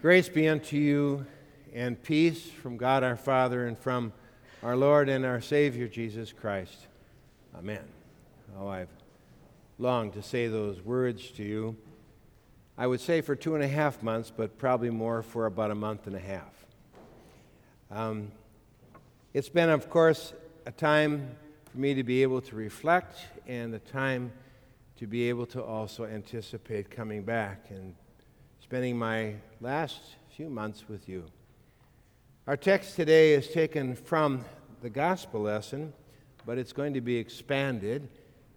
Grace be unto you and peace from God our Father and from our Lord and our Savior Jesus Christ. Amen. Oh, I've longed to say those words to you. I would say for two and a half months, but probably more for about a month and a half. Um, it's been, of course, a time for me to be able to reflect and a time to be able to also anticipate coming back and spending my last few months with you. Our text today is taken from the gospel lesson, but it's going to be expanded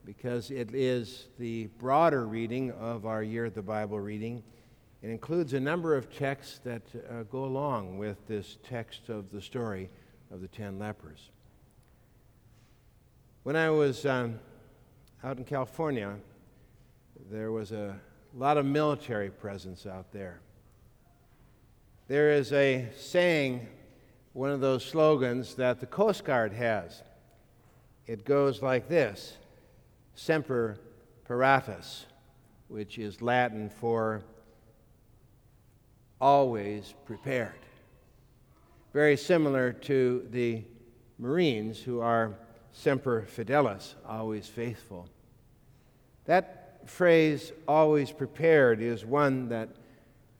because it is the broader reading of our Year of the Bible reading. It includes a number of texts that uh, go along with this text of the story of the ten lepers. When I was um, out in California, there was a a lot of military presence out there. There is a saying, one of those slogans that the Coast Guard has. It goes like this Semper Paratus, which is Latin for always prepared. Very similar to the Marines, who are Semper Fidelis, always faithful. That phrase, always prepared, is one that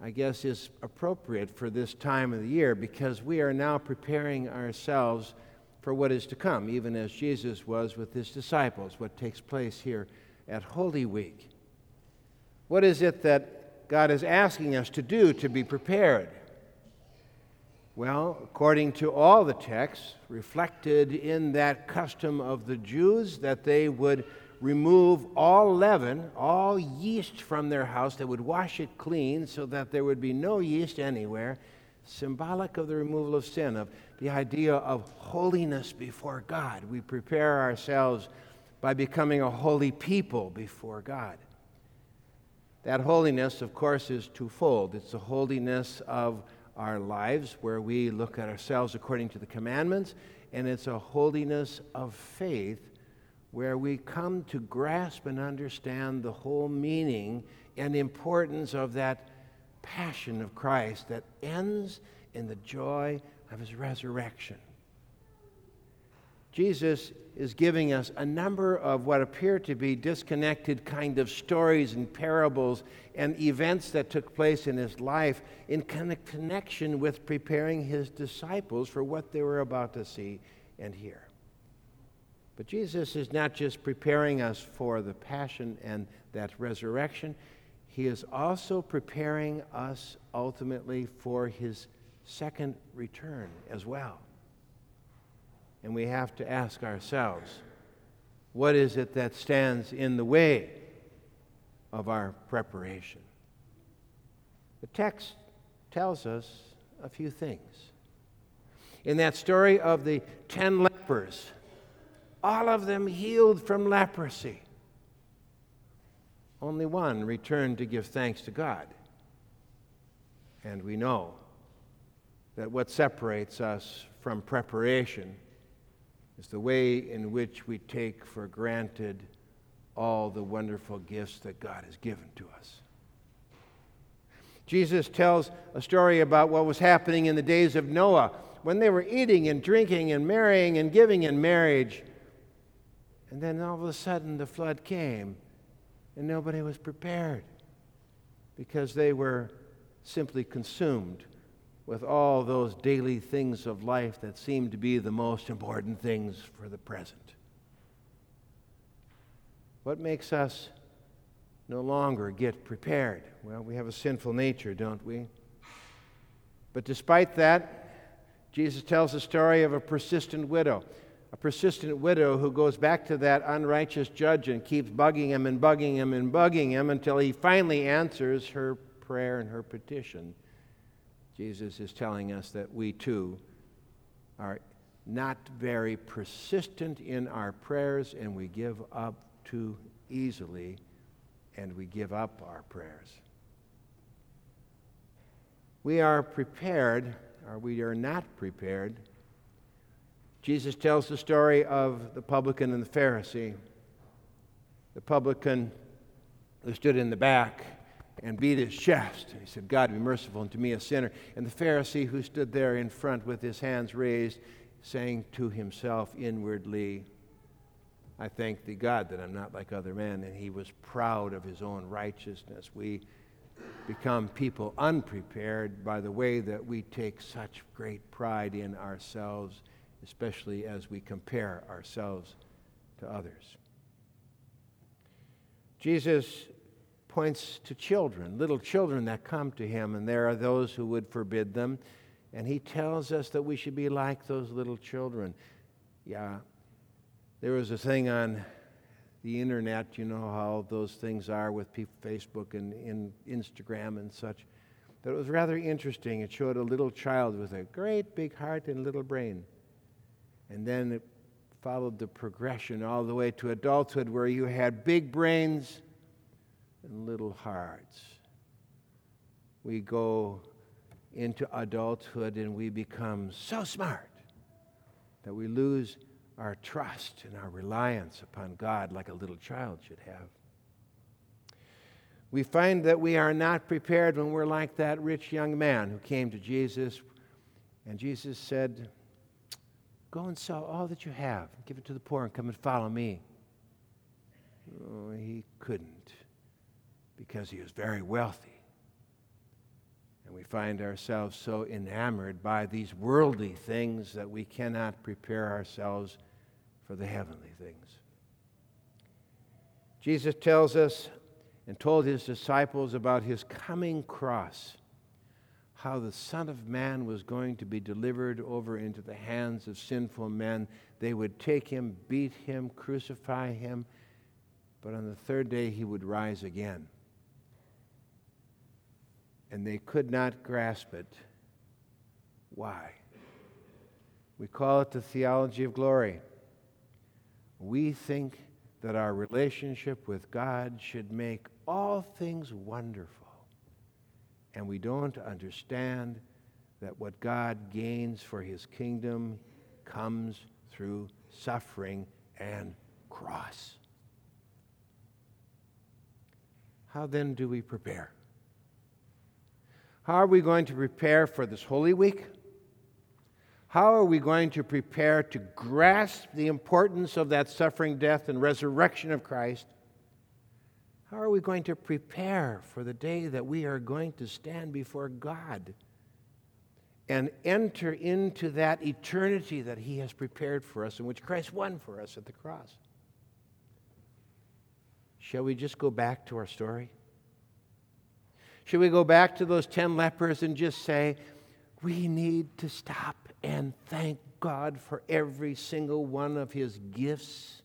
I guess is appropriate for this time of the year because we are now preparing ourselves for what is to come, even as Jesus was with his disciples, what takes place here at Holy Week. What is it that God is asking us to do to be prepared? Well, according to all the texts, reflected in that custom of the Jews that they would remove all leaven, all yeast from their house. They would wash it clean so that there would be no yeast anywhere, symbolic of the removal of sin, of the idea of holiness before God. We prepare ourselves by becoming a holy people before God. That holiness, of course, is twofold. It's the holiness of our lives, where we look at ourselves according to the commandments, and it's a holiness of faith where we come to grasp and understand the whole meaning and importance of that passion of Christ that ends in the joy of his resurrection. Jesus is giving us a number of what appear to be disconnected kind of stories and parables and events that took place in his life in connection with preparing his disciples for what they were about to see and hear. But Jesus is not just preparing us for the passion and that resurrection, He is also preparing us ultimately for His second return as well. And we have to ask ourselves what is it that stands in the way of our preparation? The text tells us a few things. In that story of the ten lepers, all of them healed from leprosy. Only one returned to give thanks to God. And we know that what separates us from preparation is the way in which we take for granted all the wonderful gifts that God has given to us. Jesus tells a story about what was happening in the days of Noah when they were eating and drinking and marrying and giving in marriage. And then all of a sudden the flood came and nobody was prepared because they were simply consumed with all those daily things of life that seemed to be the most important things for the present. What makes us no longer get prepared? Well, we have a sinful nature, don't we? But despite that, Jesus tells the story of a persistent widow a persistent widow who goes back to that unrighteous judge and keeps bugging him and bugging him and bugging him until he finally answers her prayer and her petition. Jesus is telling us that we too are not very persistent in our prayers and we give up too easily and we give up our prayers. We are prepared, or we are not prepared Jesus tells the story of the publican and the Pharisee. The publican who stood in the back and beat his chest. He said, God, be merciful unto me, a sinner. And the Pharisee who stood there in front with his hands raised, saying to himself inwardly, I thank thee, God, that I'm not like other men. And he was proud of his own righteousness. We become people unprepared by the way that we take such great pride in ourselves, especially as we compare ourselves to others. Jesus points to children, little children that come to him, and there are those who would forbid them. And he tells us that we should be like those little children. Yeah, there was a thing on the internet, you know how those things are with Facebook and in Instagram and such. That was rather interesting. It showed a little child with a great big heart and little brain. And then it followed the progression all the way to adulthood where you had big brains and little hearts. We go into adulthood and we become so smart that we lose our trust and our reliance upon God like a little child should have. We find that we are not prepared when we're like that rich young man who came to Jesus, and Jesus said, Go and sell all that you have, give it to the poor, and come and follow me. Oh, he couldn't because he was very wealthy. And we find ourselves so enamored by these worldly things that we cannot prepare ourselves for the heavenly things. Jesus tells us and told his disciples about his coming cross, how the Son of Man was going to be delivered over into the hands of sinful men. They would take him, beat him, crucify him, but on the third day he would rise again. And they could not grasp it. Why? We call it the theology of glory we think that our relationship with God should make all things wonderful. And we don't understand that what God gains for his kingdom comes through suffering and cross. How then do we prepare? How are we going to prepare for this Holy Week? How are we going to prepare to grasp the importance of that suffering, death, and resurrection of Christ? How are we going to prepare for the day that we are going to stand before God and enter into that eternity that He has prepared for us and which Christ won for us at the cross? Shall we just go back to our story? Shall we go back to those ten lepers and just say, we need to stop and thank God for every single one of his gifts.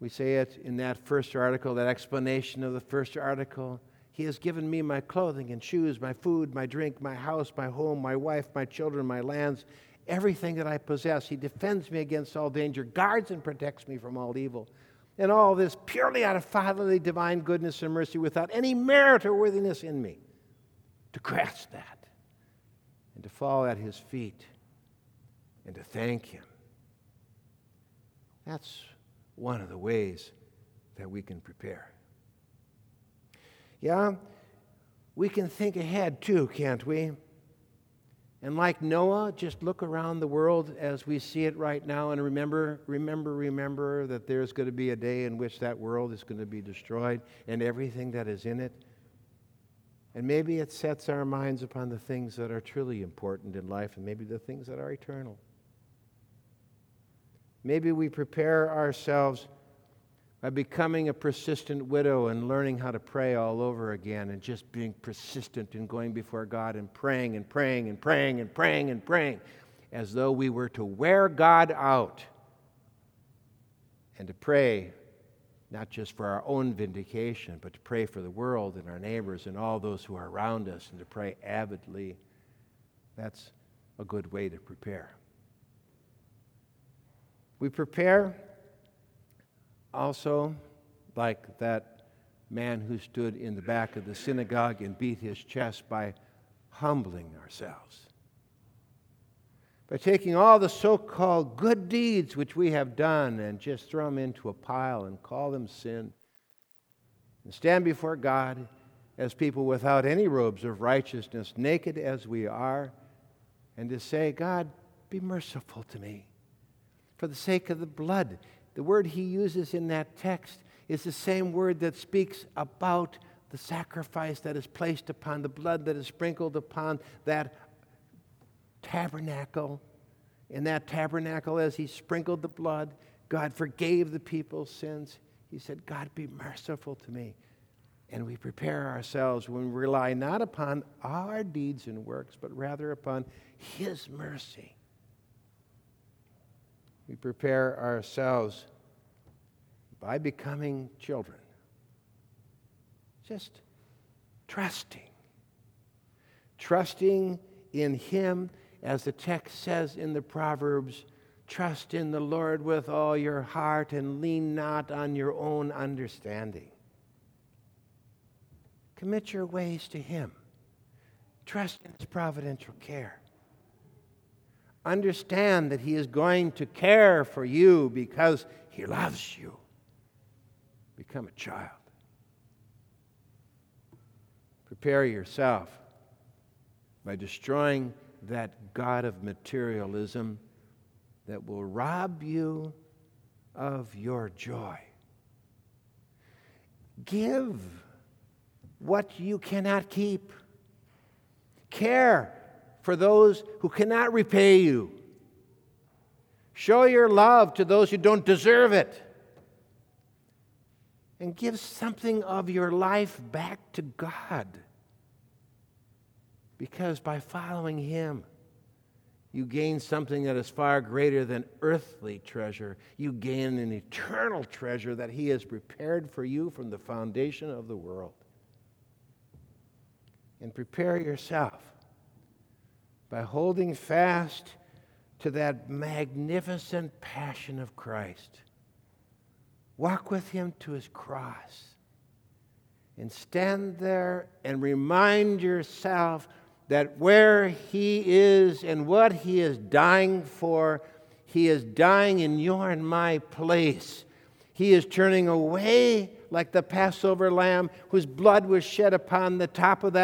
We say it in that first article, that explanation of the first article. He has given me my clothing and shoes, my food, my drink, my house, my home, my wife, my children, my lands, everything that I possess. He defends me against all danger, guards and protects me from all evil. And all this purely out of fatherly divine goodness and mercy without any merit or worthiness in me. To grasp that and to fall at his feet and to thank him. That's one of the ways that we can prepare. Yeah, we can think ahead too, can't we? And like Noah, just look around the world as we see it right now and remember, remember, remember that there's going to be a day in which that world is going to be destroyed and everything that is in it. And maybe it sets our minds upon the things that are truly important in life and maybe the things that are eternal. Maybe we prepare ourselves by becoming a persistent widow and learning how to pray all over again and just being persistent in going before God and praying and praying and praying and praying and praying as though we were to wear God out and to pray not just for our own vindication, but to pray for the world and our neighbors and all those who are around us and to pray avidly. That's a good way to prepare. We prepare also like that man who stood in the back of the synagogue and beat his chest by humbling ourselves. By taking all the so called good deeds which we have done and just throw them into a pile and call them sin and stand before God as people without any robes of righteousness, naked as we are, and to say, God, be merciful to me for the sake of the blood. The word he uses in that text is the same word that speaks about the sacrifice that is placed upon the blood that is sprinkled upon that tabernacle. In that tabernacle, as he sprinkled the blood, God forgave the people's sins. He said, God, be merciful to me. And we prepare ourselves when we rely not upon our deeds and works, but rather upon His mercy. We prepare ourselves by becoming children, just trusting. Trusting in Him, as the text says in the Proverbs trust in the Lord with all your heart and lean not on your own understanding. Commit your ways to Him. Trust in His providential care. Understand that He is going to care for you because He loves you. Become a child. Prepare yourself by destroying that God of materialism that will rob you of your joy. Give what you cannot keep. Care for those who cannot repay you. Show your love to those who don't deserve it. And give something of your life back to God. Because by following Him, you gain something that is far greater than earthly treasure. You gain an eternal treasure that He has prepared for you from the foundation of the world and prepare yourself by holding fast to that magnificent passion of Christ. Walk with him to his cross and stand there and remind yourself that where he is and what he is dying for, he is dying in your and my place. He is turning away like the Passover lamb whose blood was shed upon the top of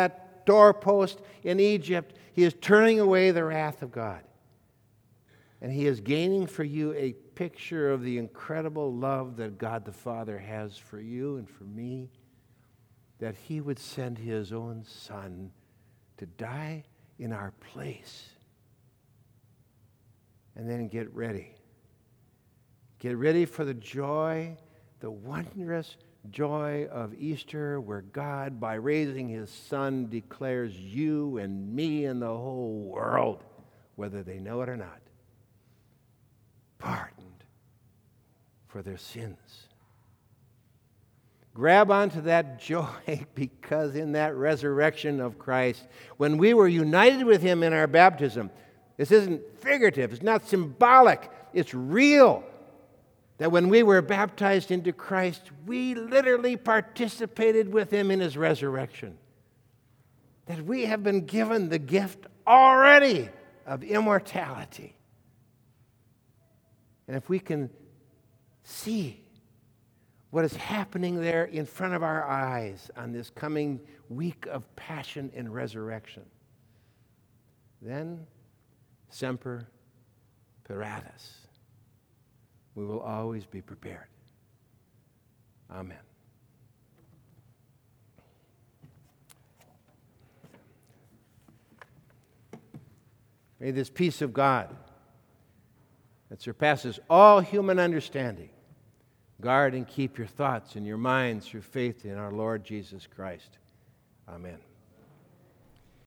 doorpost in Egypt, he is turning away the wrath of God. And he is gaining for you a picture of the incredible love that God the Father has for you and for me, that he would send his own Son to die in our place. And then get ready. Get ready for the joy, the wondrous joy of Easter, where God, by raising his Son, declares you and me and the whole world, whether they know it or not, pardoned for their sins. Grab onto that joy because in that resurrection of Christ, when we were united with him in our baptism, this isn't figurative, it's not symbolic, it's real that when we were baptized into Christ, we literally participated with him in his resurrection. That we have been given the gift already of immortality. And if we can see what is happening there in front of our eyes on this coming week of passion and resurrection, then semper paratus we will always be prepared. Amen. May this peace of God that surpasses all human understanding guard and keep your thoughts and your minds through faith in our Lord Jesus Christ. Amen.